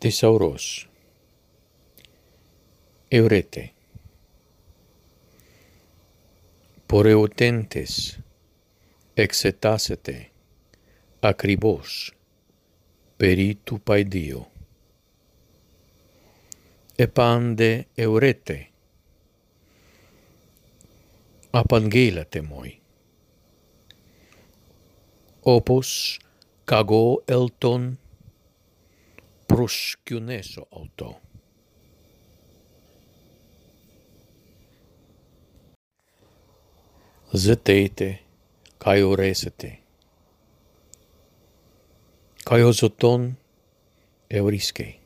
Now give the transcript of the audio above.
Thesauros Eurete. Por eutentes exetasete acribos peritu paedio Epande eurete. Apangelate moi opus cago elton Roșchiuneșo auto. Zeteite, kai oresete. Kai ozoton euriskei.